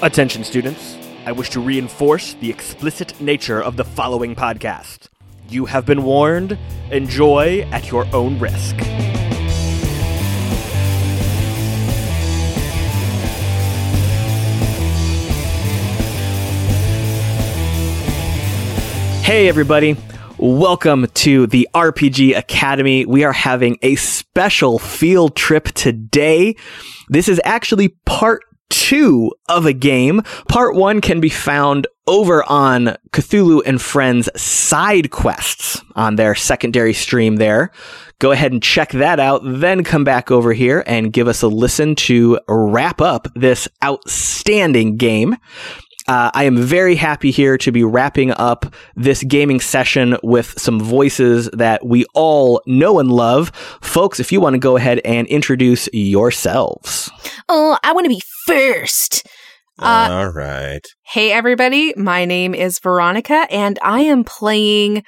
Attention, students. I wish to reinforce the explicit nature of the following podcast. You have been warned. Enjoy at your own risk. Hey, everybody. Welcome to the RPG Academy. We are having a special field trip today. This is actually part two of a game. Part one can be found over on Cthulhu and Friends side quests on their secondary stream there. Go ahead and check that out, then come back over here and give us a listen to wrap up this outstanding game. Uh, I am very happy here to be wrapping up this gaming session with some voices that we all know and love. Folks, if you want to go ahead and introduce yourselves. Oh, I want to be first. Uh, All right. Hey, everybody. My name is Veronica, and I am playing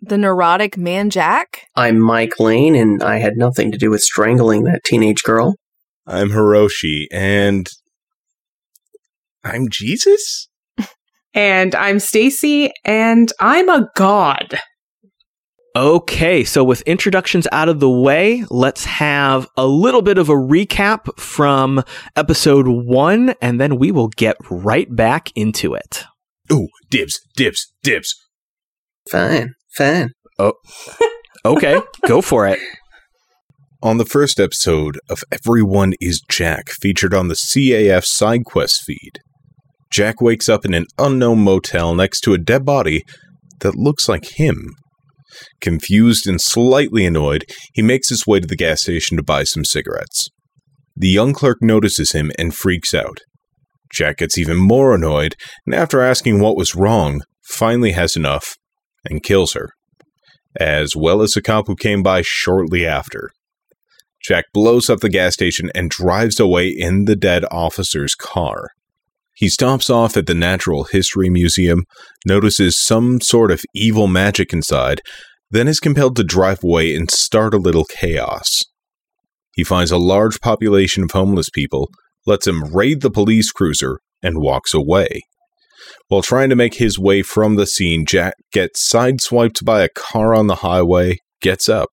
the neurotic man Jack. I'm Mike Lane, and I had nothing to do with strangling that teenage girl. I'm Hiroshi, and I'm Jesus? And I'm Stacy, and I'm a god. Okay, so with introductions out of the way, let's have a little bit of a recap from episode one, and then we will get right back into it. Ooh, dibs, dibs, dibs. Fine, fine. Oh, okay, go for it. On the first episode of Everyone is Jack, featured on the CAF side quest feed, Jack wakes up in an unknown motel next to a dead body that looks like him. Confused and slightly annoyed, he makes his way to the gas station to buy some cigarettes. The young clerk notices him and freaks out. Jack gets even more annoyed, and after asking what was wrong, finally has enough and kills her, as well as a cop who came by shortly after. Jack blows up the gas station and drives away in the dead officer's car. He stops off at the Natural History Museum, notices some sort of evil magic inside, then is compelled to drive away and start a little chaos. He finds a large population of homeless people, lets them raid the police cruiser, and walks away. While trying to make his way from the scene, Jack gets sideswiped by a car on the highway, gets up,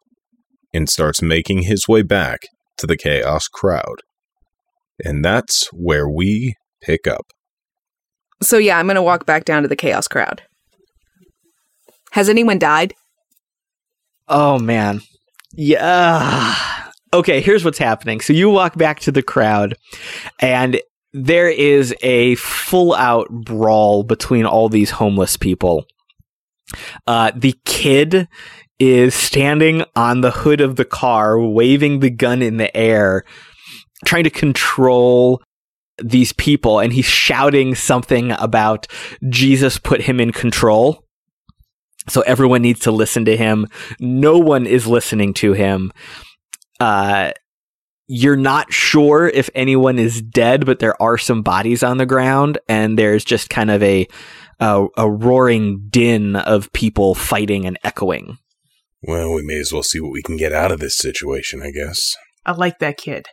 and starts making his way back to the chaos crowd. And that's where we pick up. So, yeah, I'm going to walk back down to the chaos crowd. Has anyone died? Oh man. Yeah. Okay, here's what's happening. So you walk back to the crowd and there is a full out brawl between all these homeless people. Uh, the kid is standing on the hood of the car, waving the gun in the air, trying to control these people, and he's shouting something about Jesus put him in control. So everyone needs to listen to him. No one is listening to him. Uh, you're not sure if anyone is dead, but there are some bodies on the ground, and there's just kind of a a, a roaring din of people fighting and echoing. Well, we may as well see what we can get out of this situation, I guess. I like that kid.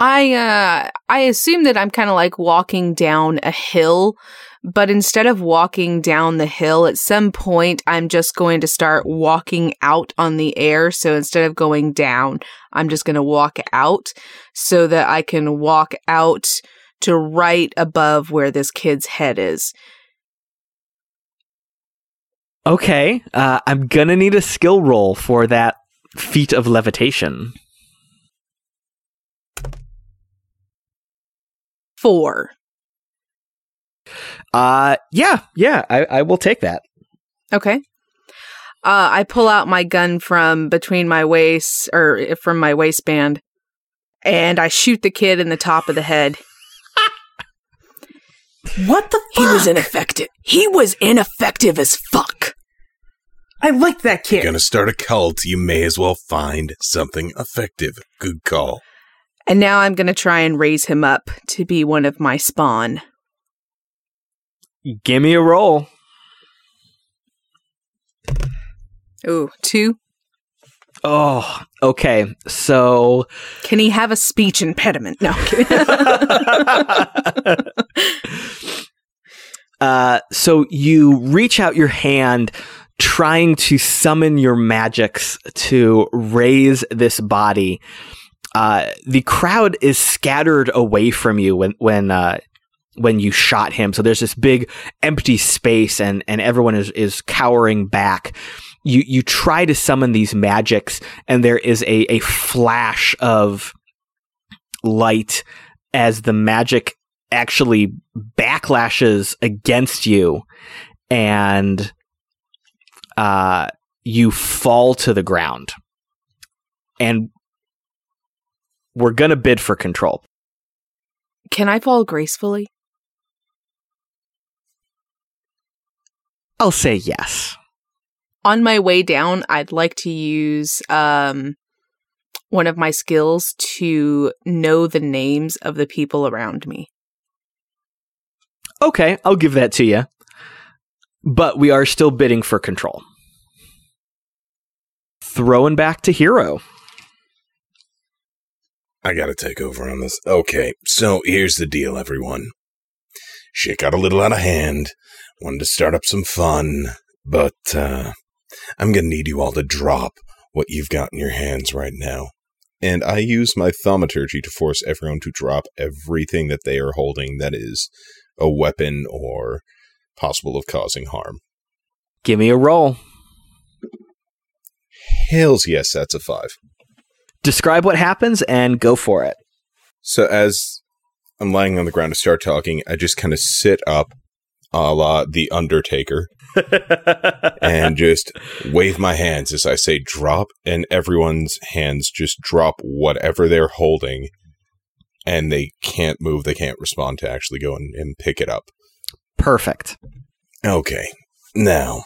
I uh I assume that I'm kind of like walking down a hill, but instead of walking down the hill at some point I'm just going to start walking out on the air. So instead of going down, I'm just going to walk out so that I can walk out to right above where this kid's head is. Okay, uh, I'm gonna need a skill roll for that feat of levitation. 4. Uh, yeah, yeah, I, I will take that. Okay. Uh, I pull out my gun from between my waist or from my waistband, and I shoot the kid in the top of the head. What the He was ineffective. He was ineffective as fuck. I like that kid. You're Gonna start a cult, you may as well find something effective. Good call. And now I'm going to try and raise him up to be one of my spawn. Give me a roll. Ooh, two. Oh, okay. So Can he have a speech impediment? No. Uh so you reach out your hand trying to summon your magics to raise this body. Uh the crowd is scattered away from you when when uh when you shot him. So there's this big empty space and and everyone is is cowering back. You you try to summon these magics and there is a a flash of light as the magic actually backlashes against you and uh you fall to the ground. And we're going to bid for control. Can I fall gracefully? I'll say yes. On my way down, I'd like to use um, one of my skills to know the names of the people around me. Okay, I'll give that to you. But we are still bidding for control. Throwing back to hero. I gotta take over on this. Okay, so here's the deal, everyone. Shit got a little out of hand. Wanted to start up some fun, but uh, I'm gonna need you all to drop what you've got in your hands right now. And I use my thaumaturgy to force everyone to drop everything that they are holding that is a weapon or possible of causing harm. Give me a roll. Hells yes, that's a five. Describe what happens and go for it. So as I'm lying on the ground to start talking, I just kind of sit up a la the Undertaker and just wave my hands as I say drop, and everyone's hands just drop whatever they're holding, and they can't move, they can't respond to actually go and, and pick it up. Perfect. Okay, now.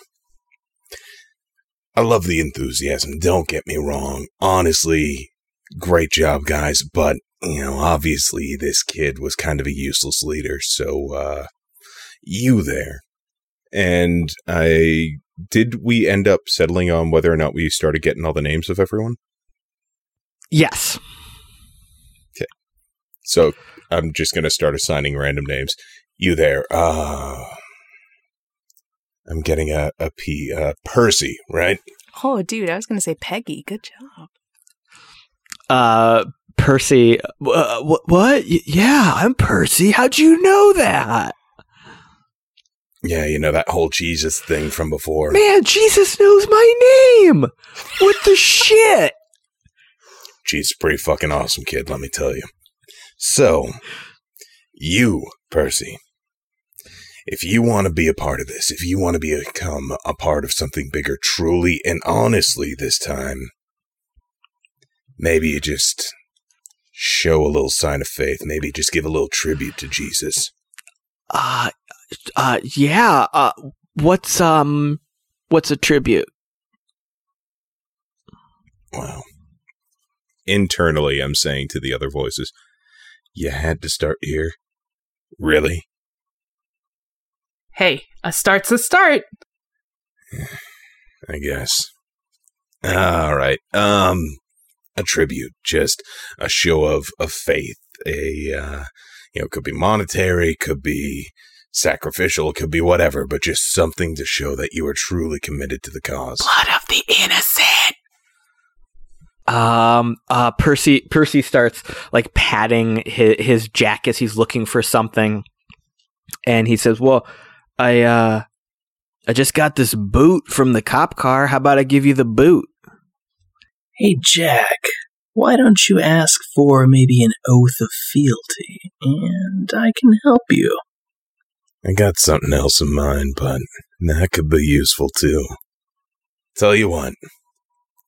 I love the enthusiasm, don't get me wrong. Honestly, great job, guys, but, you know, obviously this kid was kind of a useless leader, so, uh, you there. And I did we end up settling on whether or not we started getting all the names of everyone? Yes. Okay. So I'm just gonna start assigning random names. You there? Uh I'm getting a a P uh Percy, right? Oh, dude, I was going to say Peggy. Good job. Uh, Percy. Uh, wh- what? Y- yeah, I'm Percy. How'd you know that? Yeah, you know that whole Jesus thing from before. Man, Jesus knows my name. What the shit? Jesus, pretty fucking awesome kid, let me tell you. So, you, Percy, if you want to be a part of this, if you want to become a part of something bigger, truly and honestly this time, maybe you just show a little sign of faith. Maybe just give a little tribute to Jesus. Uh, uh, yeah. Uh, what's um, what's a tribute? Wow. Internally, I'm saying to the other voices, you had to start here? Really? Hey, a start's a start. I guess. All right. Um, a tribute, just a show of of faith. A uh, you know, could be monetary, could be sacrificial, could be whatever, but just something to show that you are truly committed to the cause. Blood of the innocent. Um, uh, Percy, Percy starts like patting his, his jacket as he's looking for something. And he says, well, I, uh, I just got this boot from the cop car. How about I give you the boot? Hey, Jack, why don't you ask for maybe an oath of fealty, and I can help you? I got something else in mind, but that could be useful too. Tell you what,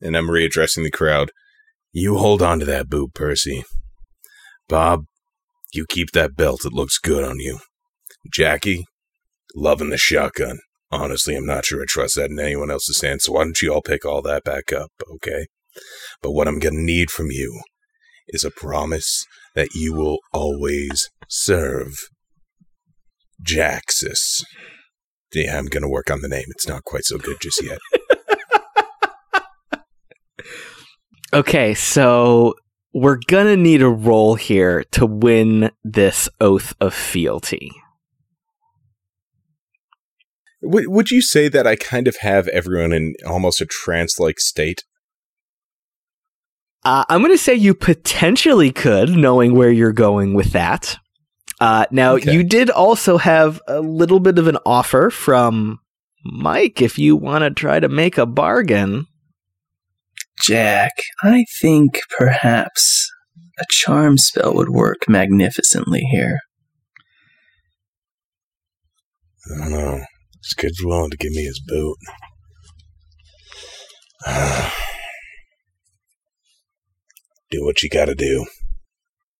and I'm readdressing the crowd. You hold on to that boot, Percy. Bob, you keep that belt. It looks good on you. Jackie, loving the shotgun. Honestly, I'm not sure I trust that in anyone else's hands, so why don't you all pick all that back up, okay? But what I'm gonna need from you is a promise that you will always serve Jaxus. Yeah, I'm gonna work on the name. It's not quite so good just yet. Okay, so we're gonna need a roll here to win this oath of fealty. Would, would you say that I kind of have everyone in almost a trance like state? Uh, I'm gonna say you potentially could, knowing where you're going with that. Uh, now, Okay. you did also have a little bit of an offer from Mike if you want to try to make a bargain. Jack, I think perhaps a charm spell would work magnificently here. I don't know. This kid's willing to give me his boot. do what you gotta do.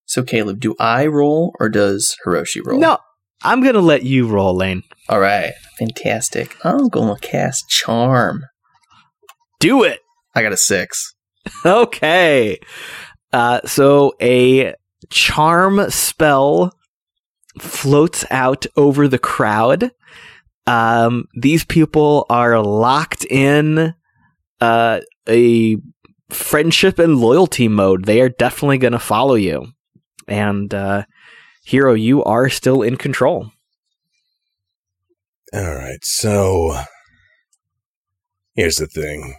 So, Caleb, do I roll or does Hiroshi roll? No, I'm gonna let you roll, Lane. All right. Fantastic. I'm going to cast Charm. Do it. I got a six. Okay. Uh, so a charm spell floats out over the crowd. Um, these people are locked in uh, a friendship and loyalty mode. They are definitely going to follow you. And uh, Hero, you are still in control. All right, so here's the thing.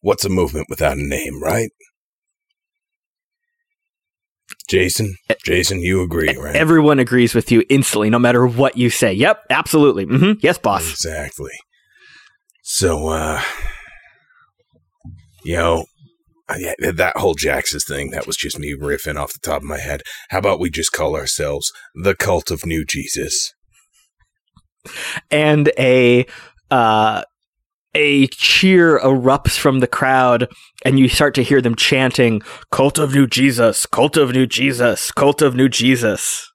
What's a movement without a name, right? Jason, Jason, you agree, right? Everyone agrees with you instantly, no matter what you say. Yep, absolutely. hmm Yes, boss. Exactly. So, uh, you know, uh, yeah, that whole Jax's thing, that was just me riffing off the top of my head. How about we just call ourselves the Cult of New Jesus? and a uh, a cheer erupts from the crowd, and you start to hear them chanting, "Cult of New Jesus, Cult of New Jesus, Cult of New Jesus."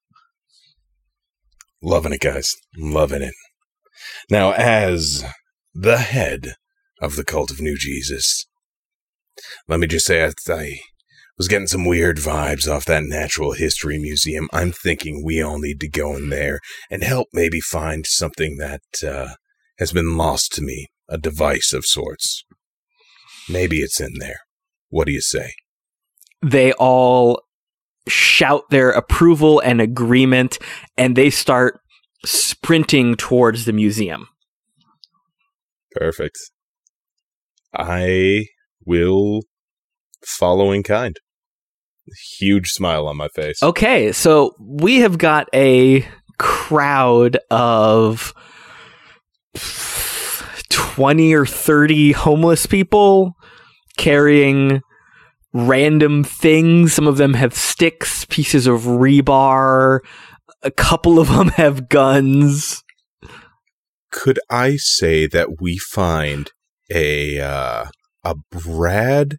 Loving it, guys. Loving it. Now, as the head of the Cult of New Jesus, let me just say I, I was getting some weird vibes off that Natural History Museum. I'm thinking we all need to go in there and help maybe find something that uh, has been lost to me, a device of sorts. Maybe it's in there. What do you say? They all shout their approval and agreement, and they start sprinting towards the museum. Perfect. I will follow in kind. Huge smile on my face. Okay, so we have got a crowd of 20 or 30 homeless people carrying random things. Some of them have sticks, pieces of rebar. A couple of them have guns. Could I say that we find a uh, a Brad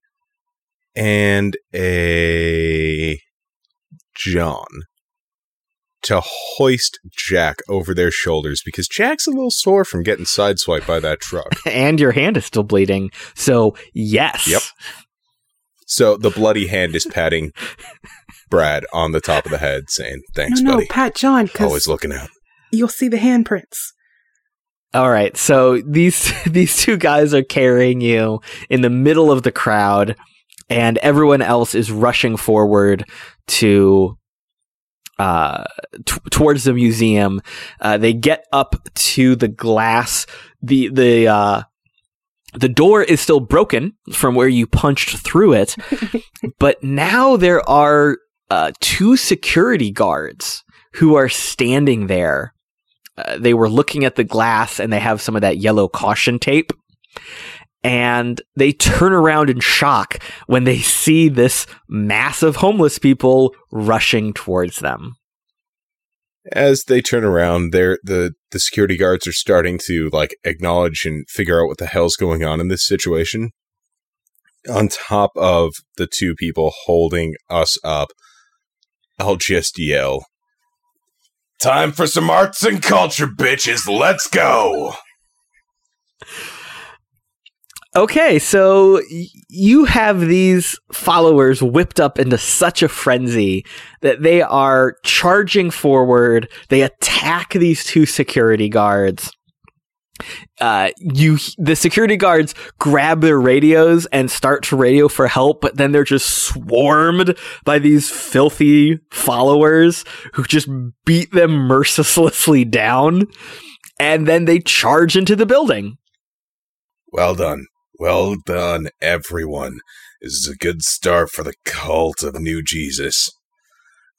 and a John to hoist Jack over their shoulders because Jack's a little sore from getting sideswiped by that truck. And your hand is still bleeding. So, yes. Yep. So the bloody hand is patting Brad on the top of the head, saying, "Thanks, no, no, buddy. Pat John, Always looking out." you'll see the handprints. All right, so these these two guys are carrying you in the middle of the crowd, and everyone else is rushing forward to uh t- towards the museum. Uh, they get up to the glass. the the uh the door is still broken from where you punched through it, but now there are uh, two security guards who are standing there uh, they were looking at the glass and they have some of that yellow caution tape. And they turn around in shock when they see this mass of homeless people rushing towards them. As they turn around, the the security guards are starting to like acknowledge and figure out what the hell's going on in this situation. On top of the two people holding us up, I'll just yell, "Time for some arts and culture, bitches! Let's go!" Okay, so you have these followers whipped up into such a frenzy that they are charging forward. They attack these two security guards. uh, you the security guards grab their radios and start to radio for help, but then they're just swarmed by these filthy followers who just beat them mercilessly down, and then they charge into the building. Well done. Well done, everyone. This is a good start for the cult of New Jesus.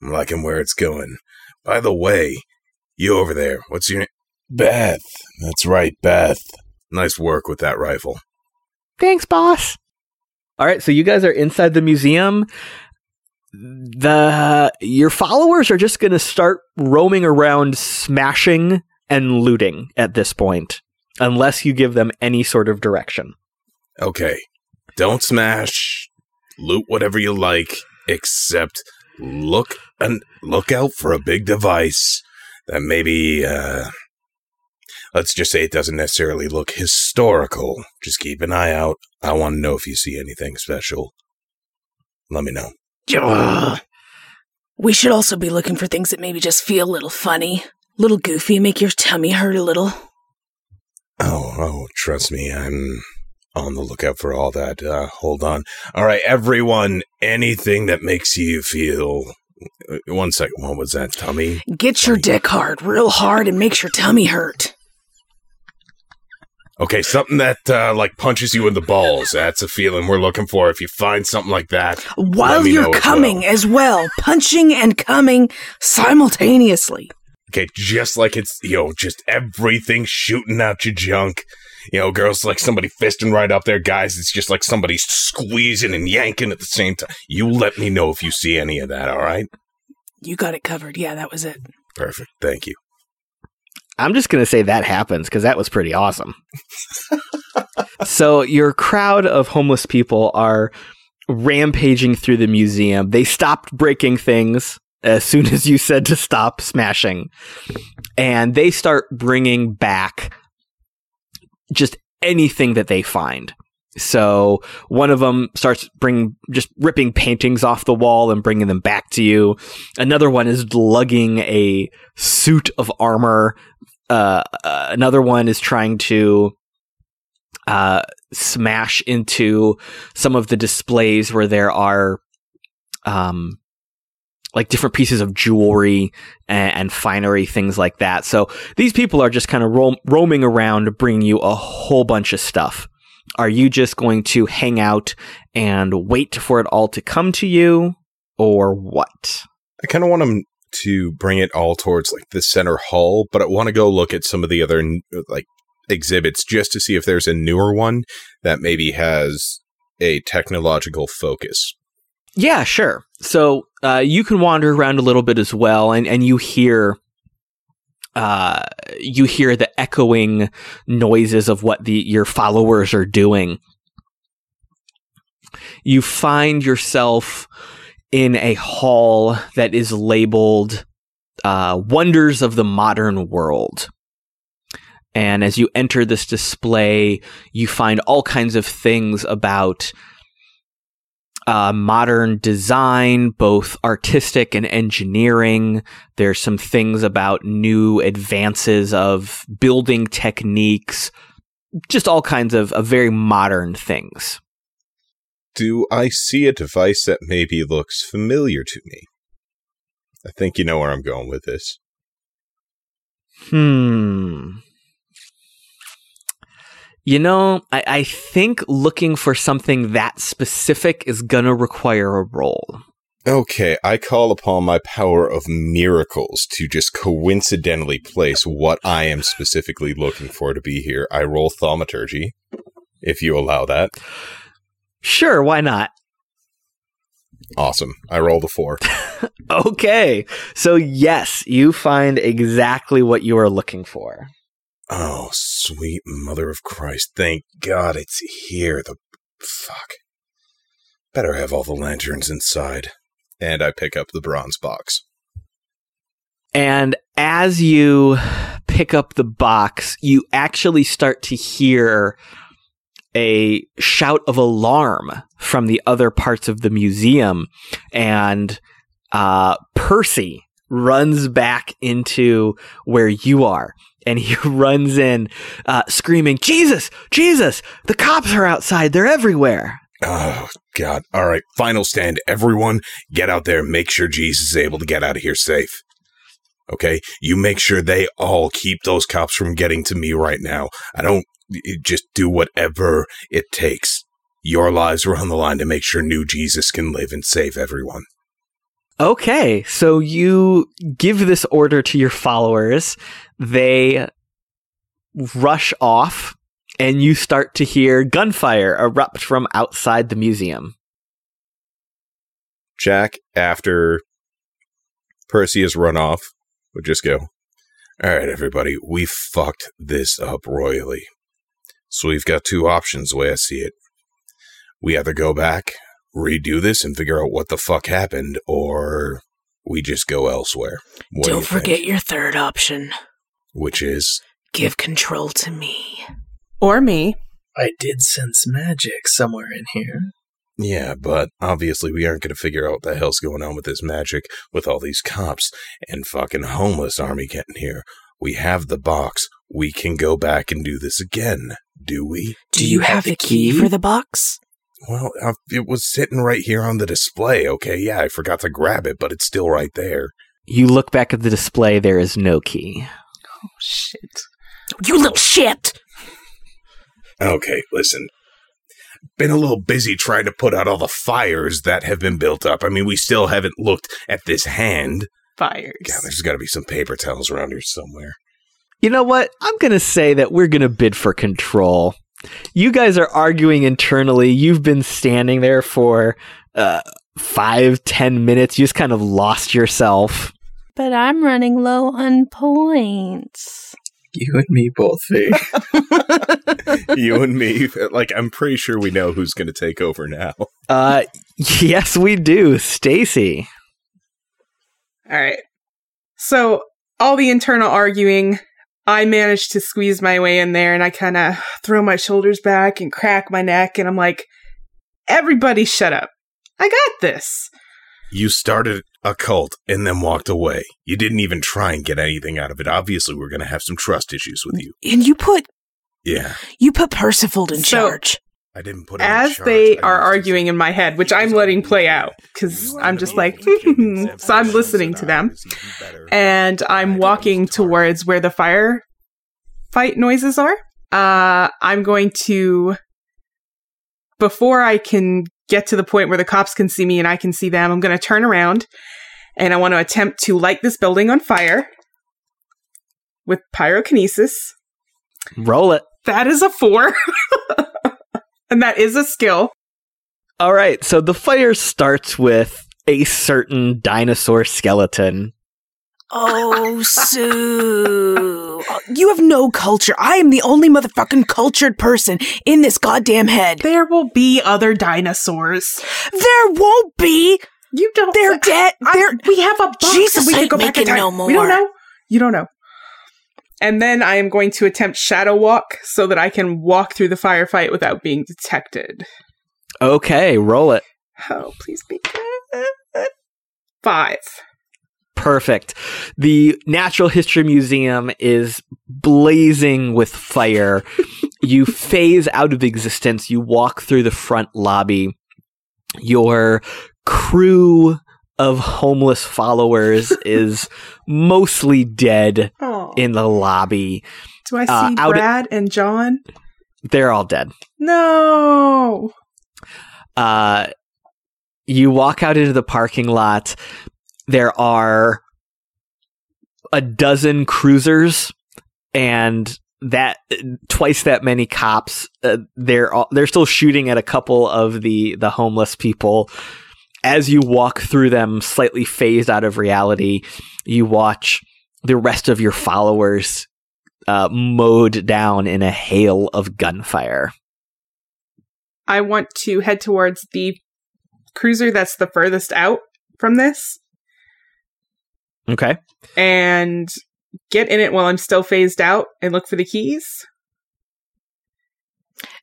I'm liking where it's going. By the way, you over there, what's your name? Beth. That's right, Beth. Nice work with that rifle. Thanks, boss. All right, so you guys are inside the museum. The your followers are just going to start roaming around smashing and looting at this point unless you give them any sort of direction. Okay. Don't smash. Loot whatever you like, except look and look out for a big device that maybe uh let's just say it doesn't necessarily look historical. Just keep an eye out. I want to know if you see anything special. Let me know. Ugh. We should also be looking for things that maybe just feel a little funny, little goofy, make your tummy hurt a little. Oh, oh, trust me, I'm on the lookout for all that. Uh, hold on. All right, everyone, anything that makes you feel. uh, One second. What was that, tummy? Get your dick hard, real hard, and makes your tummy hurt. Okay, something that uh, like punches you in the balls. That's a feeling we're looking for. If you find something like that, While you're as coming well. as well, punching and coming simultaneously. okay, just like it's you know, just everything shooting out your junk. You know, girls like somebody fisting right up there. Guys, it's just like somebody squeezing and yanking at the same time. You let me know if you see any of that. All right, You got it covered. Yeah, that was it. perfect. Thank you. I'm just going to say that happens because that was pretty awesome. so, your crowd of homeless people are rampaging through the museum. They stopped breaking things as soon as you said to stop smashing. And they start bringing back just anything that they find. So one of them starts bringing just ripping paintings off the wall and bringing them back to you. Another one is lugging a suit of armor. Uh, uh, another one is trying to uh, smash into some of the displays where there are um, like different pieces of jewelry and, and finery, things like that. So these people are just kind of ro- roaming around, bringing you a whole bunch of stuff. Are you just going to hang out and wait for it all to come to you, or what? I kind of want them to bring it all towards like the center hall, but I want to go look at some of the other like exhibits just to see if there's a newer one that maybe has a technological focus. Yeah, sure. So uh, you can wander around a little bit as well, and and you hear. Uh, you hear the echoing noises of what the your followers are doing. You find yourself in a hall that is labeled uh, "Wonders of the Modern World." And as you enter this display, you find all kinds of things about uh, modern design, both artistic and engineering. There's some things about new advances of building techniques, just all kinds of, of very modern things. Do I see a device that maybe looks familiar to me? I think you know where I'm going with this. Hmm. You know, I, I think looking for something that specific is gonna require a roll. Okay, I call upon my power of miracles to just coincidentally place what I am specifically looking for to be here. I roll thaumaturgy, if you allow that. Sure, why not? Awesome. I rolled a four. Okay, so yes, you find exactly what you are looking for. Oh, sweet mother of Christ. Thank God it's here. The fuck. Better have all the lanterns inside. And I pick up the bronze box. And as you pick up the box, you actually start to hear a shout of alarm from the other parts of the museum. And uh, Percy runs back into where you are. And he runs in, uh, screaming, "Jesus, Jesus! The cops are outside! They're everywhere!" Oh, God. All right. Final stand. Everyone, get out there. Make sure Jesus is able to get out of here safe. Okay? You make sure they all keep those cops from getting to me right now. I don't just do whatever it takes. Your lives are on the line to make sure new Jesus can live and save everyone. Okay, so you give this order to your followers. They rush off, and you start to hear gunfire erupt from outside the museum. Jack, after Percy has run off, would just go, All right, everybody, we fucked this up royally. So we've got two options, the way I see it. We either go back, redo this, and figure out what the fuck happened, or we just go elsewhere. What do Don't you forget think? your third option. Which is, Give control to me. Or me. I did sense magic somewhere in here. yeah, but obviously we aren't going to figure out what the hell's going on with this magic with all these cops and fucking homeless army getting here. We have the box. We can go back and do this again, do we? Do, you have, the key? for the box? Well, uh, it was sitting right here on the display, okay? Yeah, I forgot to grab it, but it's still right there. You look back at the display, there is no key. Oh, shit. You little shit! Okay, listen. Been a little busy trying to put out all the fires that have been built up. I mean, we still haven't looked at this hand. Fires. God, there's got to be some paper towels around here somewhere. You know what? I'm going to say that we're going to bid for control. You guys are arguing internally. You've been standing there for uh, five, ten minutes. You just kind of lost yourself. But I'm running low on points. You and me both, V. you and me, like, I'm pretty sure we know who's going to take over now. Uh, yes, we do. Stacy. All right. So, all the internal arguing, I managed to squeeze my way in there and I kind of throw my shoulders back and crack my neck. And I'm like, everybody shut up. I got this. You started a cult and then walked away. You didn't even try and get anything out of it. Obviously, we're going to have some trust issues with you. And you put Yeah, you put Percival in So- charge. I didn't put him in As they are arguing in my head, which I'm letting play out because I'm just like, so I'm listening to them. and I'm walking towards where the fire fight noises are. Uh, I'm going to, before I can get to the point where the cops can see me and I can see them, I'm going to turn around and I want to attempt to light this building on fire with pyrokinesis. Roll it. That is a four. and that is a skill. All right. So the fire starts with a certain dinosaur skeleton. Oh, Sue. Uh, you have no culture. I am the only motherfucking cultured person in this goddamn head. There will be other dinosaurs. There won't be. You don't. They're dead. I- They're we have a box. Jesus we can ain't go back in time. no We don't more. know. You don't know. And then I am going to attempt shadow walk so that I can walk through the firefight without being detected. Okay, roll it. Oh, please be good. Five. Perfect. The Natural History Museum is blazing with fire. you phase out of existence. You walk through the front lobby. Your crew of homeless followers is mostly dead Oh, in the lobby. do I see uh, out- Brad and John? They're all dead. No. Uh, you walk out into the parking lot. There are a dozen cruisers and that twice that many cops. Uh, they're they're still shooting at a couple of the the homeless people. As you walk through them, slightly phased out of reality, you watch the rest of your followers uh, mowed down in a hail of gunfire. I want to head towards the cruiser that's the furthest out from this Okay. and get in it while I'm still phased out and look for the keys.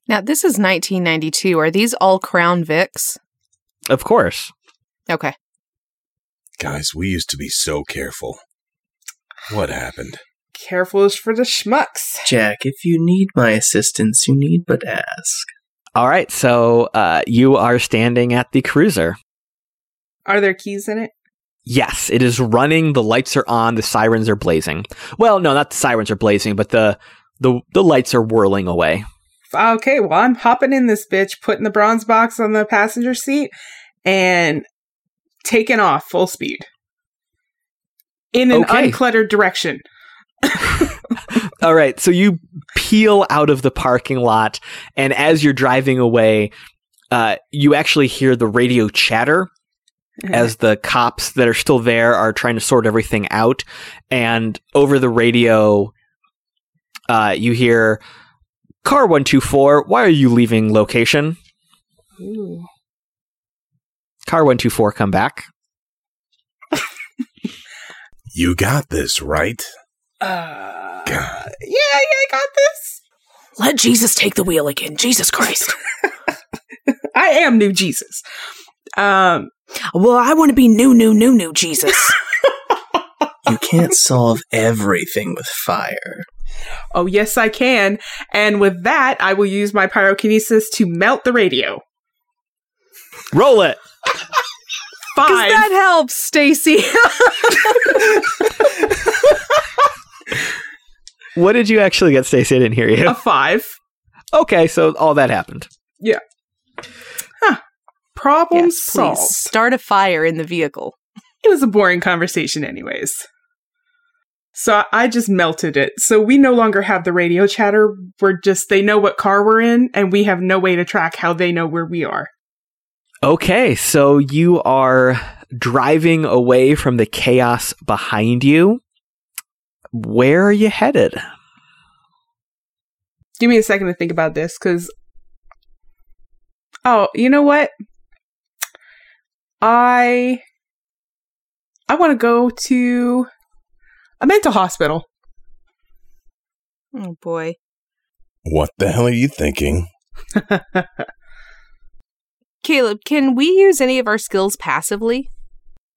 Now, this is 1992. Are these all Crown Vics? Of course. Okay. Guys, we used to be so careful. What happened? Careful is for the schmucks. Jack, if you need my assistance, you need but ask. All right, so uh, you are standing at the cruiser. Are there keys in it? Yes, it is running. The lights are on. The sirens are blazing. Well, no, not the sirens are blazing, but the the the lights are whirling away. Okay, well, I'm hopping in this bitch, putting the bronze box on the passenger seat, and taking off full speed in an Okay. uncluttered direction. All right, so you peel out of the parking lot, and as you're driving away, uh, you actually hear the radio chatter as the cops that are still there are trying to sort everything out. And over the radio, uh, you hear car 124, why are you leaving location? Ooh. Car 124, come back. You got this, right? Uh, God. yeah, yeah, I got this. Let Jesus take the wheel again. Jesus Christ. I am new Jesus. Um, well, I want to be new, new, new, new Jesus. You can't solve everything with fire. oh yes, I can. And with that, I will use my pyrokinesis to melt the radio. Roll it. Five. that helps, Stacy. What did you actually get, Stacy? I didn't hear you. a five. Okay, so all that happened. Problem yes, solved. please start a fire in the vehicle. It was a boring conversation, anyways. So I just melted it. So we no longer have the radio chatter. We're just, they know what car we're in, and we have no way to track how they know where we are. Okay, so you are driving away from the chaos behind you. Where are you headed? Give me a second to think about this, because. Oh, you know what? I. I want to go to a mental hospital. Oh boy. What the hell are you thinking? Caleb, can we use any of our skills passively?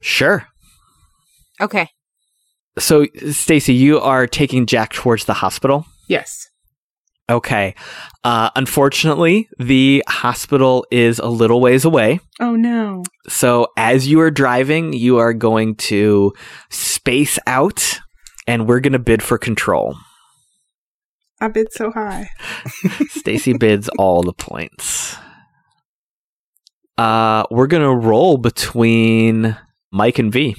Sure. Okay. So, Stacy, you are taking Jack towards the hospital. yes. Okay. Uh, unfortunately, the hospital is a little ways away. Oh no. So, as you are driving, you are going to space out, and we're going to bid for control. I bid so high. Stacy bids all the points. Uh, we're gonna roll between Mike and V.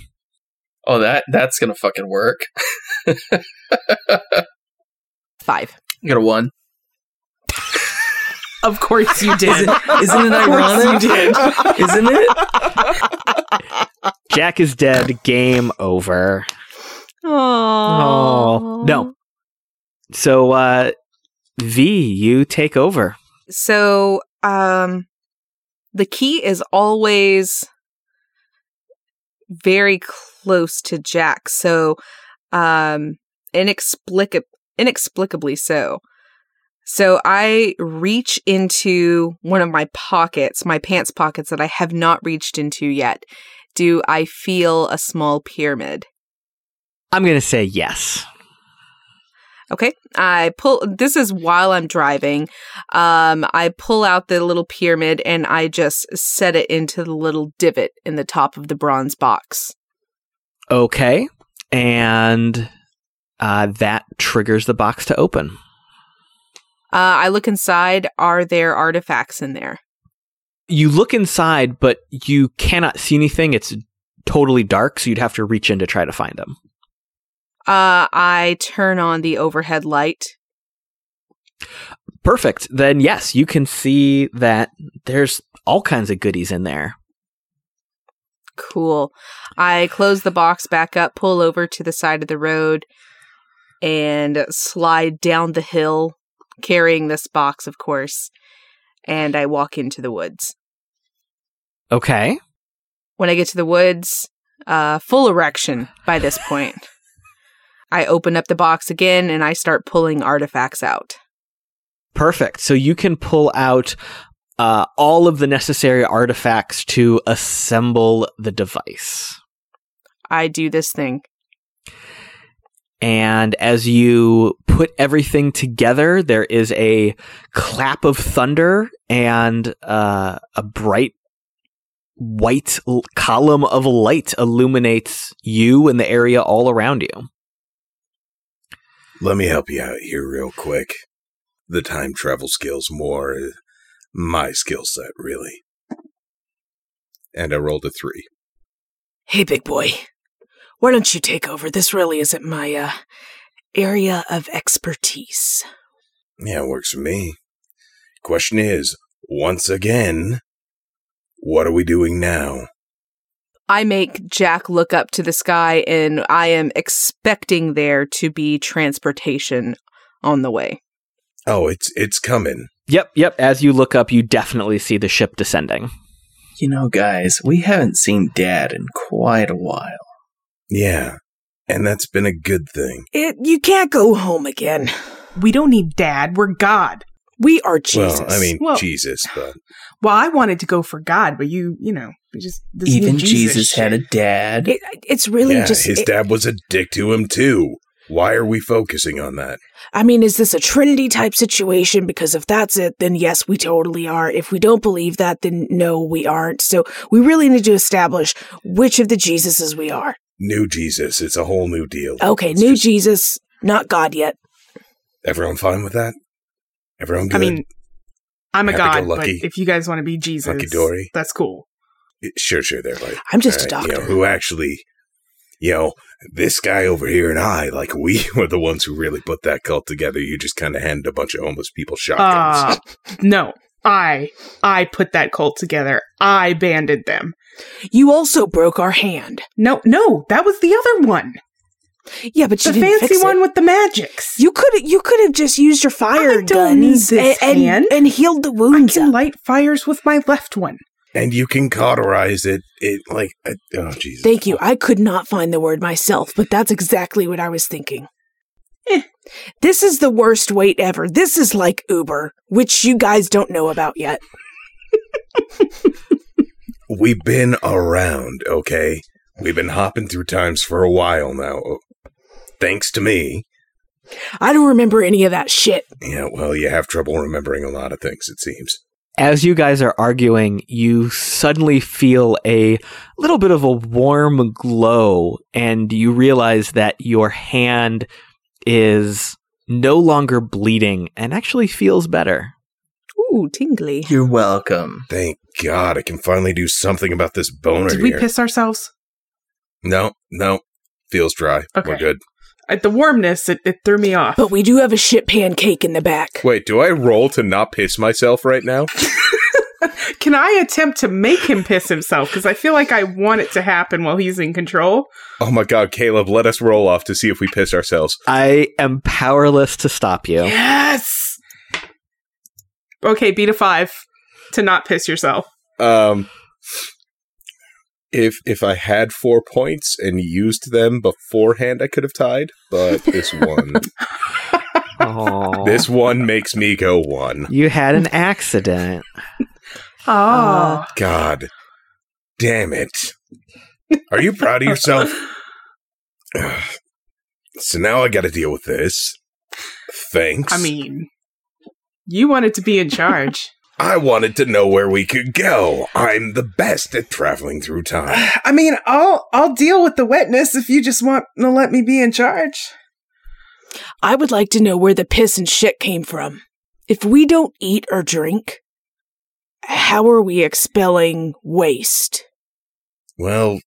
Oh, that that's gonna fucking work. Five. You got a one. Of course you did. Isn't, isn't it ironic? you did. Isn't it? Jack is dead. Game over. Oh no. So, uh, V, you take over. So, um, the key is always very close to Jack. So, um, inexplic- inexplicably so. So I reach into one of my pockets, my pants pockets that I have not reached into yet. Do I feel a small pyramid? I'm gonna say yes. Okay. I pull this is while I'm driving. Um I pull out the little pyramid and I just set it into the little divot in the top of the bronze box. Okay, and uh, that triggers the box to open. Uh I look inside. Are there artifacts in there? You look inside, but you cannot see anything. It's totally dark, so you'd have to reach in to try to find them. Uh I turn on the overhead light. Perfect. Then yes, you can see that there's all kinds of goodies in there. Cool. I close the box back up, pull over to the side of the road, and slide down the hill, carrying this box, of course. And I walk into the woods. Okay. When I get to the woods, uh, full erection by this point. I open up the box again and I start pulling artifacts out. Perfect. So you can pull out uh, all of the necessary artifacts to assemble the device. I do this thing. And as you put everything together, there is a clap of thunder and uh, a bright white l- column of light illuminates you and the area all around you. Let me help you out here real quick. The time travel skill's more my skill set, really. And I rolled a three. Hey, big boy. Why don't you take over? This really isn't my, uh, area of expertise. Yeah, it works for me. Question is, once again, what are we doing now? I make Jack look up to the sky, and I am expecting there to be transportation on the way. Oh, it's it's coming. Yep, yep. As you look up, you definitely see the ship descending. You know, guys, we haven't seen Dad in quite a while. Yeah. And that's been a good thing. It, you can't go home again. We don't need dad. We're God. We are Jesus. Well, I mean, Well- Jesus, but Well, I wanted to go for God, but you, you know, just this Even Jesus, Jesus had a dad. It, it's really yeah, just. his it- dad was a dick to him too. Why are we focusing on that? I mean, is this a Trinity type situation? Because if that's it, then yes, we totally are. If we don't believe that, then no, we aren't. So we really need to establish which of the Jesuses we are. New Jesus, it's a whole new deal. Okay, It's new just- Jesus, not God yet. Everyone fine with that? Everyone good? I mean, I'm a God, but Happy-go-lucky. if you guys want to be Jesus, Hunky-dory. that's cool. sure, sure, there, buddy. I'm just a All right, doctor. You know, who actually, you know, this guy over here and I, like, we were the ones who really put that cult together. You just kind of handed a bunch of homeless people shotguns. Uh, no, I, I put that cult together. I banded them. You also broke our hand. No, no, that was the other one, Yeah, but you the didn't fancy fix it. one with the magics. You could you could have just used your fire I don't guns need this and, hand. and and healed the wounds. I wounds can up. light fires with my left one. and you can cauterize it. It, like, uh, oh, Jesus. Thank you. I could not find the word myself, but that's exactly what I was thinking. Eh. This is the worst wait ever. This is like Uber, which you guys don't know about yet. We've been around, okay? We've been hopping through times for a while now. Thanks to me. I don't remember any of that shit. Yeah, well, you have trouble remembering a lot of things, it seems. As you guys are arguing, you suddenly feel a little bit of a warm glow, and you realize that your hand is no longer bleeding and actually feels better. Ooh, tingly. You're welcome. Thank God I can finally do something about this boner Did we here. piss ourselves? no, no. Feels dry. Okay. We're good. At the warmness, it, it threw me off. But we do have a shit pancake in the back. Wait, do I roll to not piss myself right now? Can I attempt to make him piss himself? Because I feel like I want it to happen while he's in control. Oh my God, Caleb, let us roll off to see if we piss ourselves. I am powerless to stop you. Yes. Okay, beat a five to not piss yourself. Um, if if I had four points and used them beforehand, I could have tied. But this one, Aw. this one makes me go one. You had an accident. Oh, God, damn it! Are you proud of yourself? So now I got to deal with this. Thanks. I mean, you wanted to be in charge. I wanted to know where we could go. I'm the best at traveling through time. I mean, I'll I'll deal with the wetness if you just want to let me be in charge. I would like to know where the piss and shit came from. If we don't eat or drink, how are we expelling waste? Well,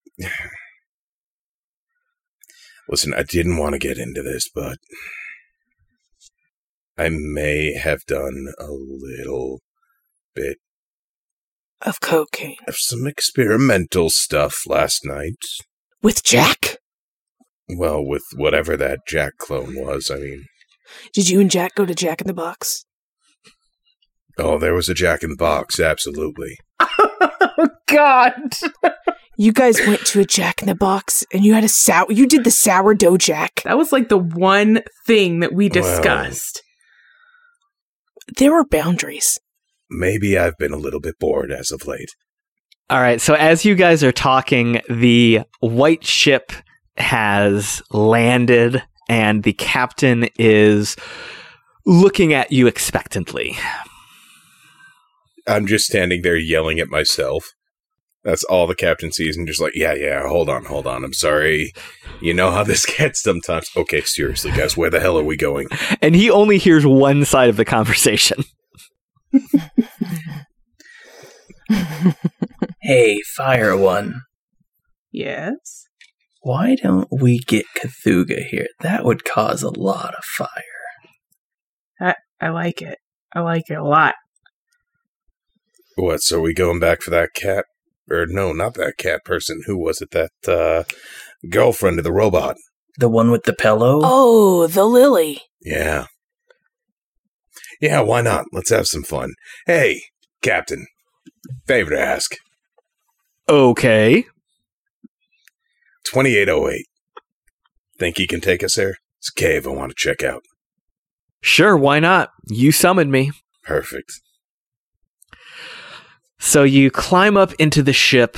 listen, I didn't want to get into this, but I may have done a little bit Of cocaine. of some experimental stuff last night. With Jack? Well, with whatever that Jack clone was. I mean, Did you and Jack go to Jack in the Box? Oh, there was a Jack in the Box, absolutely. oh God! You guys went to a Jack in the Box and you had a sour. You did the sourdough Jack. That was like the one thing that we discussed. There were boundaries. Maybe I've been a little bit bored as of late. All right, so as you guys are talking, the white ship has landed and the captain is looking at you expectantly. I'm just standing there yelling at myself. That's all the captain sees, and just like, yeah, yeah, hold on, hold on. I'm sorry. You know how this gets sometimes. Okay, seriously, guys, where the hell are we going? And he only hears one side of the conversation. Hey, Fire One, Yes. why don't we get Cthulhu here? That would cause a lot of fire. I, I like it. I like it a lot. What? So are we going back for that cat? Or no, not that cat person. Who was it? That uh, girlfriend of the robot. The one with the pillow? Oh, the lily. Yeah. Yeah, why not? Let's have some fun. Hey, Captain. Favor to ask. Okay. 2808. Think he can take us there? It's a cave I want to check out. Sure, why not? You summoned me. Perfect. So you climb up into the ship.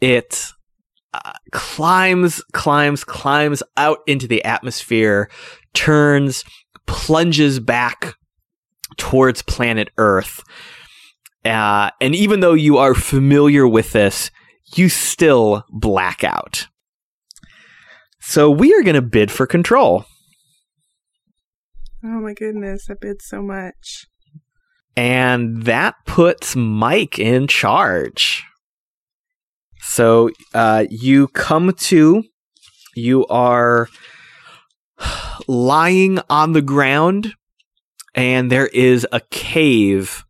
It uh, climbs, climbs, climbs out into the atmosphere, turns, plunges back towards planet Earth. Uh, and even though you are familiar with this, you still black out. So we are going to bid for control. Oh my goodness, I bid so much. And that puts Mike in charge. So uh, you come to, you are lying on the ground, and there is a cave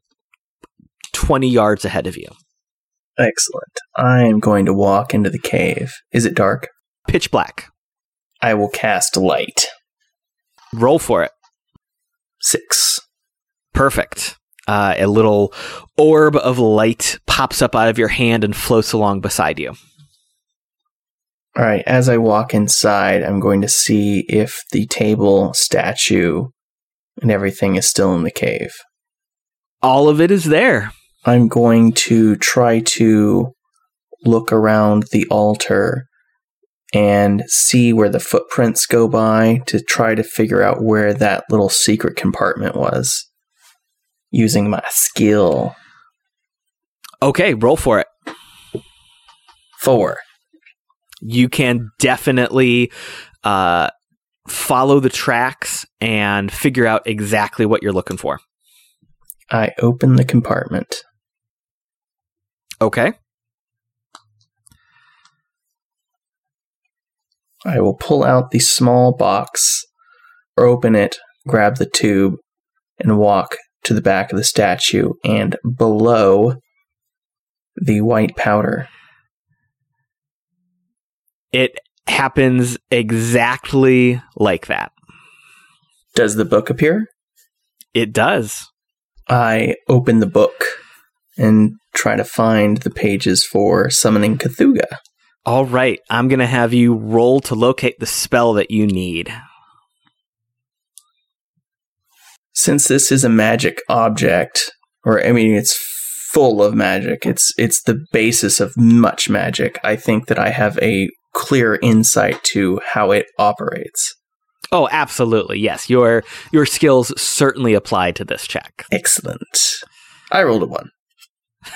20 yards ahead of you. Excellent. I am going to walk into the cave. Is it dark? Pitch black. I will cast light. Roll for it. Six. Perfect. Uh, a little orb of light pops up out of your hand and floats along beside you. All right, as I walk inside, I'm going to see if the table, statue, and everything is still in the cave. All of it is there. I'm going to try to look around the altar and see where the footprints go by to try to figure out where that little secret compartment was using my skill. Okay, roll for it. Four. you can definitely uh, follow the tracks and figure out exactly what you're looking for. I open the compartment. Okay. I will pull out the small box, or open it, grab the tube, and walk to the back of the statue and below the white powder. It happens exactly like that. Does the book appear? It does. I open the book and try to find the pages for summoning Cthulhu. All right. I'm going to have you roll to locate the spell that you need. Since this is a magic object, or I mean it's full of magic, it's it's the basis of much magic. I think that I have a clear insight to how it operates. Oh, absolutely. Yes. Your your skills certainly apply to this check. Excellent. I rolled a one.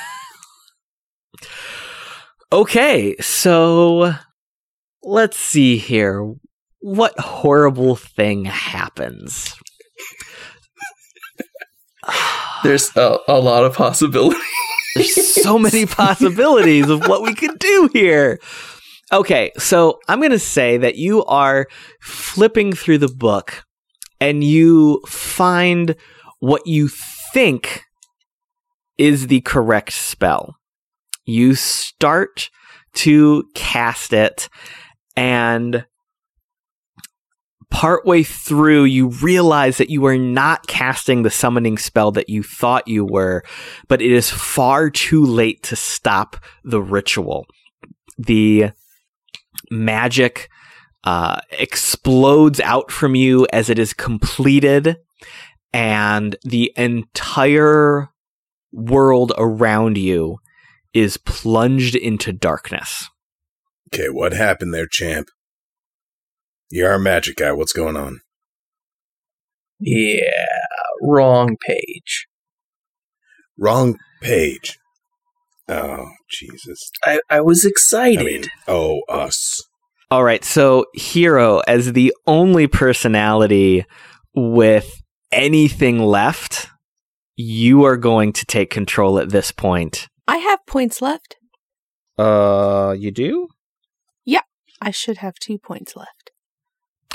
Okay, so let's see here. What horrible thing happens? There's a, a lot of possibilities. There's so many possibilities of what we could do here. Okay, so I'm going to say that you are flipping through the book and you find what you think is the correct spell. You start to cast it, and partway through, you realize that you are not casting the summoning spell that you thought you were, but it is far too late to stop the ritual. The magic uh, explodes out from you as it is completed, and the entire world around you is plunged into darkness. Okay, what happened there, champ? You're our magic guy. What's going on? Yeah, wrong page. Wrong page. Oh, Jesus. I, I was excited. I mean, oh, us. All right, so Hero, as the only personality with anything left, you are going to take control at this point. I have points left. Uh, you do? Yeah, I should have two points left.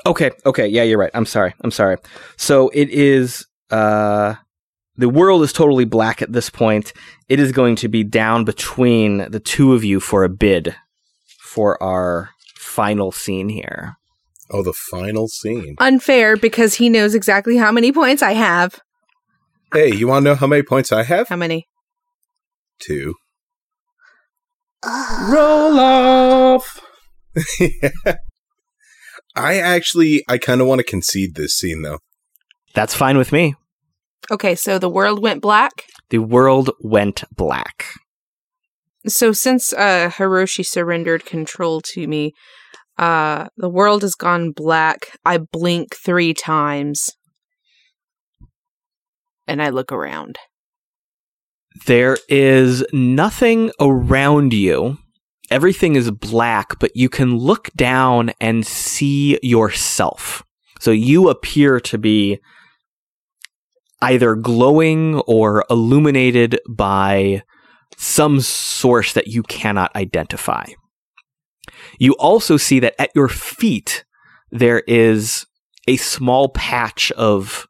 Okay, okay, yeah, you're right. I'm sorry. I'm sorry. So it is uh the world is totally black at this point. It is going to be down between the two of you for a bid for our final scene here. Oh, the final scene. Unfair because he knows exactly how many points I have. Hey, you want to know how many points I have? How many? Two. Roll off. I actually, I kind of want to concede this scene though. That's fine with me. Okay, so the world went black. The world went black. So since uh Hiroshi surrendered control to me, uh the world has gone black. I blink 3 times. And I look around. There is nothing around you. Everything is black, but you can look down and see yourself. So you appear to be either glowing or illuminated by some source that you cannot identify. You also see that at your feet there is a small patch of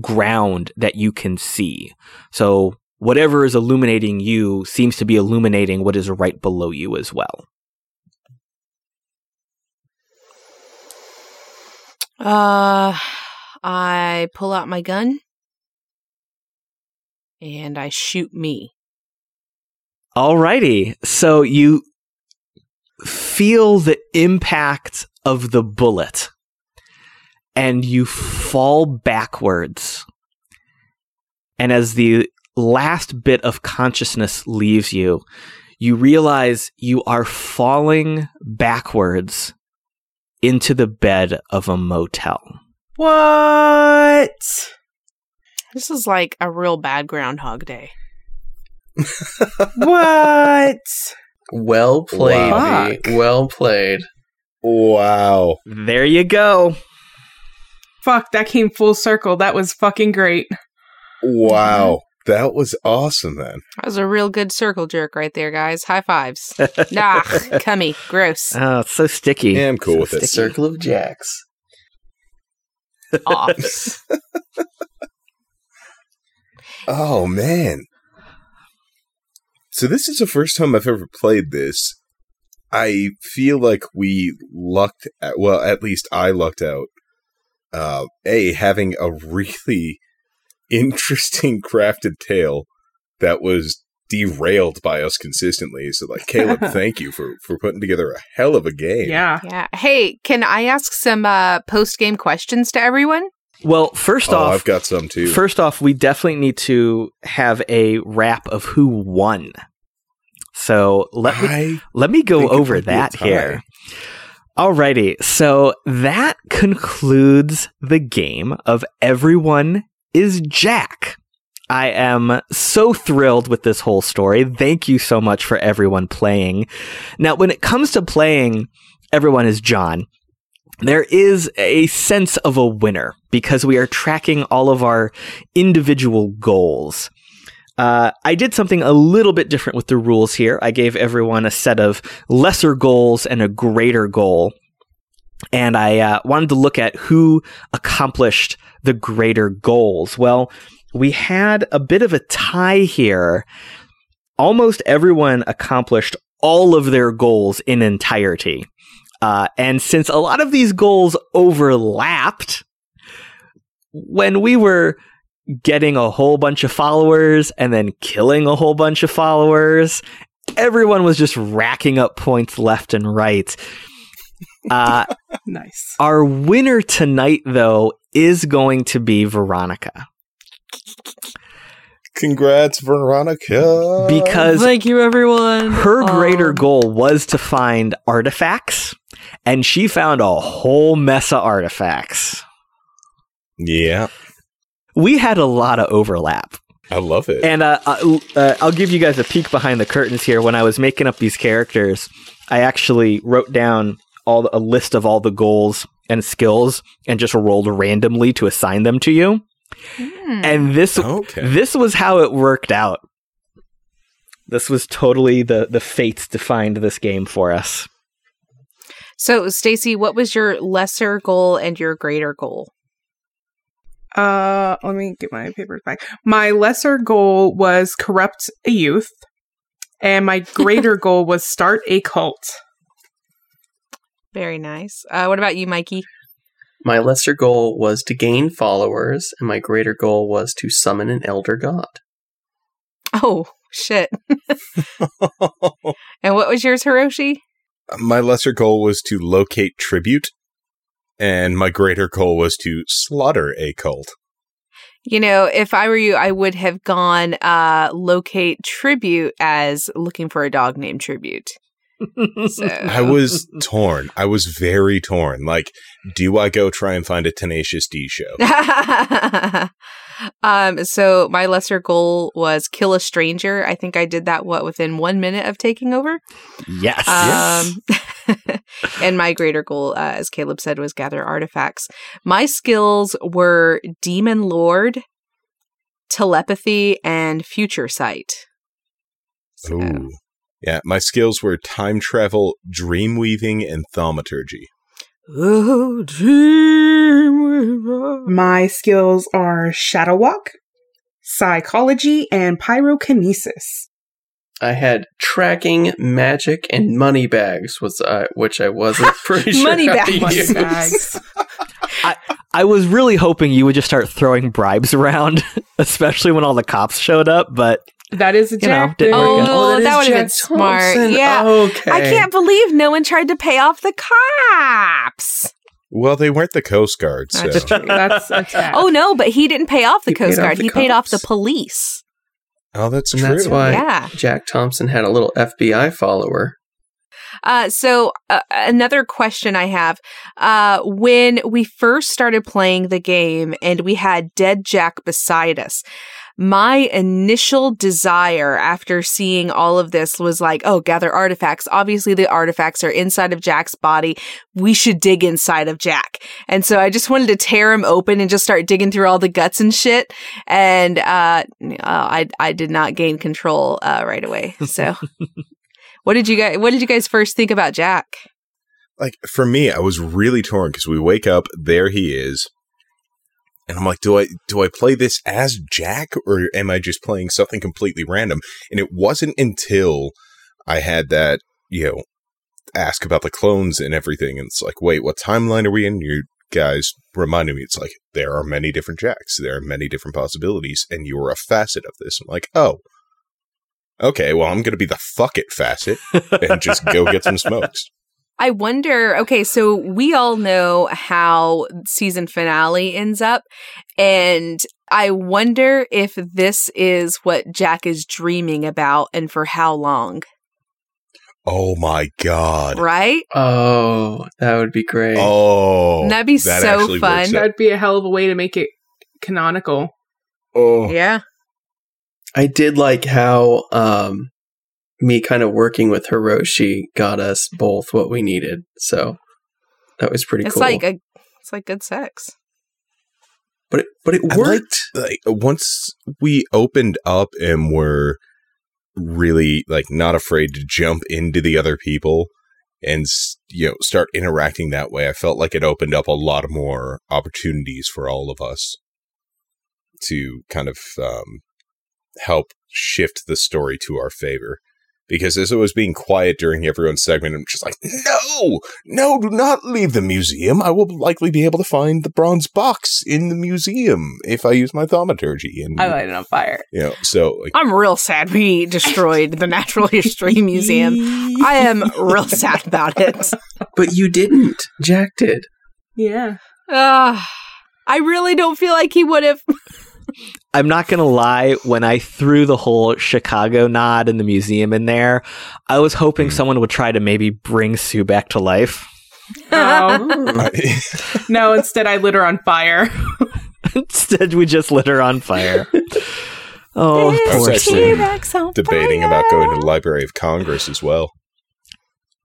ground that you can see. So whatever is illuminating you seems to be illuminating what is right below you as well. Uh I pull out my gun and I shoot me. Alrighty. So you feel the impact of the bullet and you fall backwards. And as the last bit of consciousness leaves you, you realize you are falling backwards into the bed of a motel. What? This is like a real bad groundhog day. What? well played, Wow. Well played. Wow. There you go. Fuck, that came full circle. That was fucking great. Wow. That was awesome then. That was a real good circle jerk right there, guys. High fives. nah, cummy. Gross. Oh, it's so sticky. Yeah, I'm cool So with it. Circle of Jacks. Off. Oh man. So this is the first time I've ever played this. I feel like we lucked at, well, at least I lucked out. Uh, a having a really interesting crafted tale that was derailed by us consistently. So like Caleb, thank you for for putting together a hell of a game. Yeah. yeah. Hey, can I ask some uh, post game questions to everyone? Well, first Oh, off, I've got some too. First off, we definitely need to have a wrap of who won. So let me I let me go over might be a that here. Alrighty, so that concludes the game of Everyone is Jack. I am so thrilled with this whole story. Thank you so much for everyone playing. Now, when it comes to playing Everyone is John, there is a sense of a winner because we are tracking all of our individual goals. Uh, I did something a little bit different with the rules here. I gave everyone a set of lesser goals and a greater goal. And I uh, wanted to look at who accomplished the greater goals. Well, we had a bit of a tie here. Almost everyone accomplished all of their goals in entirety. Uh, and since a lot of these goals overlapped, when we were getting a whole bunch of followers and then killing a whole bunch of followers, everyone was just racking up points left and right. Uh, Nice. our winner tonight, though, is going to be Veronica. Congrats, Veronica. Because Thank you, everyone. her greater Um, goal was to find artifacts and she found a whole mess of artifacts. Yeah, We had a lot of overlap. I love it. And uh, uh, uh, I'll give you guys a peek behind the curtains here. When I was making up these characters, I actually wrote down all the, a list of all the goals and skills and just rolled randomly to assign them to you. Hmm. And this okay. this was how it worked out. This was totally the the fates defined this game for us. So, Stacy, what was your lesser goal and your greater goal? Uh, let me get my papers back. My lesser goal was corrupt a youth, and my greater goal was start a cult. Very nice. Uh, what about you, Mikey? My lesser goal was to gain followers, and my greater goal was to summon an elder god. Oh, shit. and what was yours, Hiroshi? my lesser goal was to locate tribute, and my greater goal was to slaughter a cult. You know, if I were you, I would have gone uh, locate tribute as looking for a dog named Tribute. So I was torn. I was very torn. Like, do I go try and find a Tenacious D show? um, so my lesser goal was kill a stranger. I think I did that what within one minute of taking over. yes. Um, and my greater goal, uh, as Caleb said, was gather artifacts. My skills were demon lord, telepathy, and future sight. So, Ooh. Yeah, my skills were time travel, dream weaving, and thaumaturgy. Oh, dream My skills are shadow walk, psychology, and pyrokinesis. I had tracking, magic, and money bags, was uh, which I wasn't pretty sure. Money how to bags. Money use. bags. I was really hoping you would just start throwing bribes around, especially when all the cops showed up, but That is a You know, jack. didn't thing. work out. Oh, that is that would have been smart. Thompson. Yeah. Okay. I can't believe no one tried to pay off the cops. Well, they weren't the Coast Guard, so. That's true. That's a. Oh no, but he didn't pay off the He Coast Guard. the he paid off the police. Oh, that's And true. that's why Yeah. Jack Thompson had a little FBI follower. Uh, so uh, another question I have: uh, when we first started playing the game and we had Dead Jack beside us, my initial desire after seeing all of this was like, oh, gather artifacts. Obviously, the artifacts are inside of Jack's body. We should dig inside of Jack. And so I just wanted to tear him open and just start digging through all the guts and shit. And uh, uh, I I did not gain control uh, right away. So. What did you guys What did you guys first think about Jack? like for me, I was really torn because we wake up, there he is, and I'm like, do I do I play this as Jack or am I just playing something completely random? And it wasn't until I had that, you know, ask about the clones and everything, and it's like, wait, what timeline are we in? You guys reminded me, it's like there are many different Jacks, there are many different possibilities, and you are a facet of this. I'm like, oh. Okay, well, I'm to be the fuck it facet and just go get some smokes. I wonder. Okay, so we all know how season finale ends up, and I wonder if this is what Jack is dreaming about and for how long. Oh my god. Right? Oh, that would be great. Oh, That'd be that so fun. That'd be a hell of a way to make it canonical. Oh, Yeah. I did like how um, me kind of working with Hiroshi got us both what we needed. So that was pretty It's cool. like a. It's like good sex. but it, but it I worked. like once we opened up and were really like not afraid to jump into the other people and you know start interacting that way. I felt like it opened up a lot more opportunities for all of us to kind of um, help shift the story to our favor. Because as it was being quiet during everyone's segment, I'm just like, no, no, do not leave the museum. I will likely be able to find the bronze box in the museum if I use my thaumaturgy. And I light it on fire. you know, so like, I'm real sad we destroyed the Natural History Museum. I am real sad about it. But you didn't. Jack did. Yeah. Uh, I really don't feel like he would have. I'm not gonna lie, when I threw the whole Chicago nod in the museum in there, I was hoping Hmm. someone would try to maybe bring Sue back to life. Oh, no, instead I lit her on fire. Instead, we just lit her on fire. Oh, I was poor actually thing. T-Rex on debating fire. about going to the Library of Congress as well.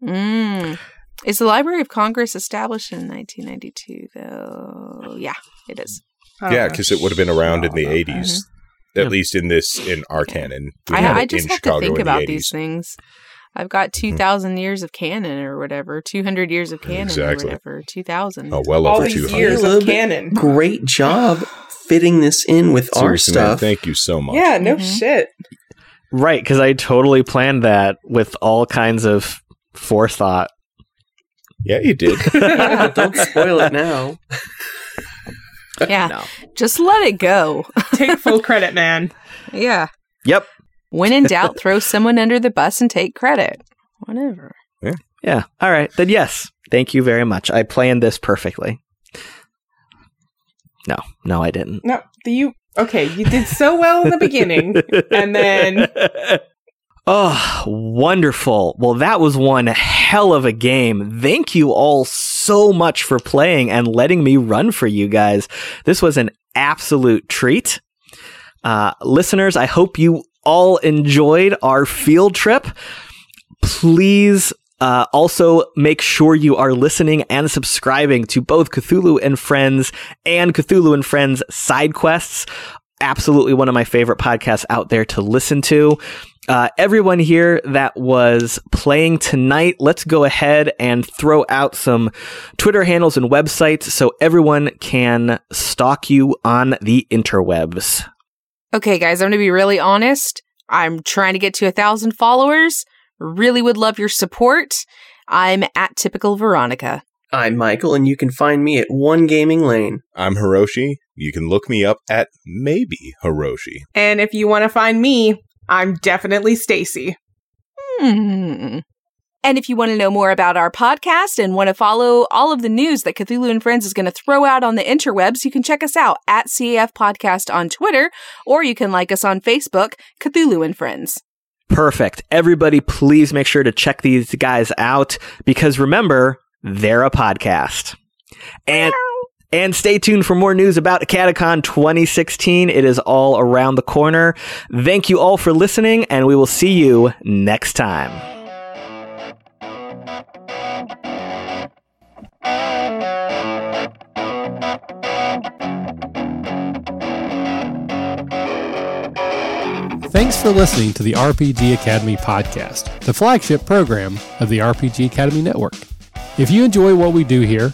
Mm. Is the Library of Congress established in 1992, though? Yeah, it is. Yeah, because it would have been around in the shut up. 80s. Yeah. At least in this, in our canon. I, I just have Chicago to think in the about these things. I've got 2,000 years of canon or whatever, 200 years of canon Exactly. or whatever, 2,000. Oh, well All over these 200. years of Caleb. canon. Great job fitting this in with our Seriously, man, stuff. thank you so much. Yeah, no Mhm. shit. Right, because I totally planned that with all kinds of forethought. Yeah, you did. Yeah, don't spoil it now. Yeah, No. just let it go. Take full credit, man. yeah. Yep. When in doubt, throw someone under the bus and take credit. Whatever. Yeah. Yeah. All right. Then yes. Thank you very much. I planned this perfectly. No, no, I didn't. No, the you okay, you did so well in the beginning. And then Oh, wonderful. Well, that was one hell of a game. Thank you all so much for playing and letting me run for you guys. This was an absolute treat. Uh, listeners, I hope you all enjoyed our field trip. Please uh, also make sure you are listening and subscribing to both Cthulhu and Friends and Cthulhu and Friends side quests. Absolutely one of my favorite podcasts out there to listen to. Uh, everyone here that was playing tonight, let's go ahead and throw out some Twitter handles and websites so everyone can stalk you on the interwebs. Okay, guys, I'm going to be really honest. I'm trying to get to a thousand followers. Really would love your support. I'm at typical Veronica. I'm Michael, and you can find me at One Gaming Lane. I'm Hiroshi. You can look me up at maybe Hiroshi. and if you want to find me, I'm definitely Stacy. Hmm. And if you want to know more about our podcast and want to follow all of the news that Cthulhu and Friends is going to throw out on the interwebs, you can check us out at CAF Podcast on Twitter, or you can like us on Facebook, Cthulhu and Friends. Perfect. Everybody, please make sure to check these guys out because remember, they're a podcast. And and stay tuned for more news about Catacon 2016. It is all around the corner. Thank you all for listening, and we will see you next time. Thanks for listening to the RPG Academy podcast, the flagship program of the RPG Academy Network. If you enjoy what we do here,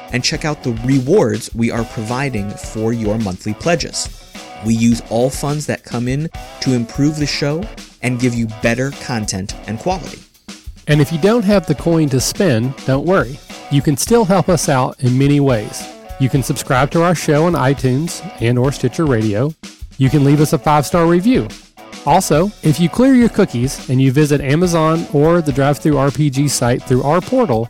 and check out the rewards we are providing for your monthly pledges. We use all funds that come in to improve the show and give you better content and quality. And if you don't have the coin to spend, don't worry. You can still help us out in many ways. You can subscribe to our show on iTunes and or Stitcher Radio. You can leave us a five-star review. Also, if you clear your cookies and you visit Amazon or the Drive-Thru RPG site through our portal,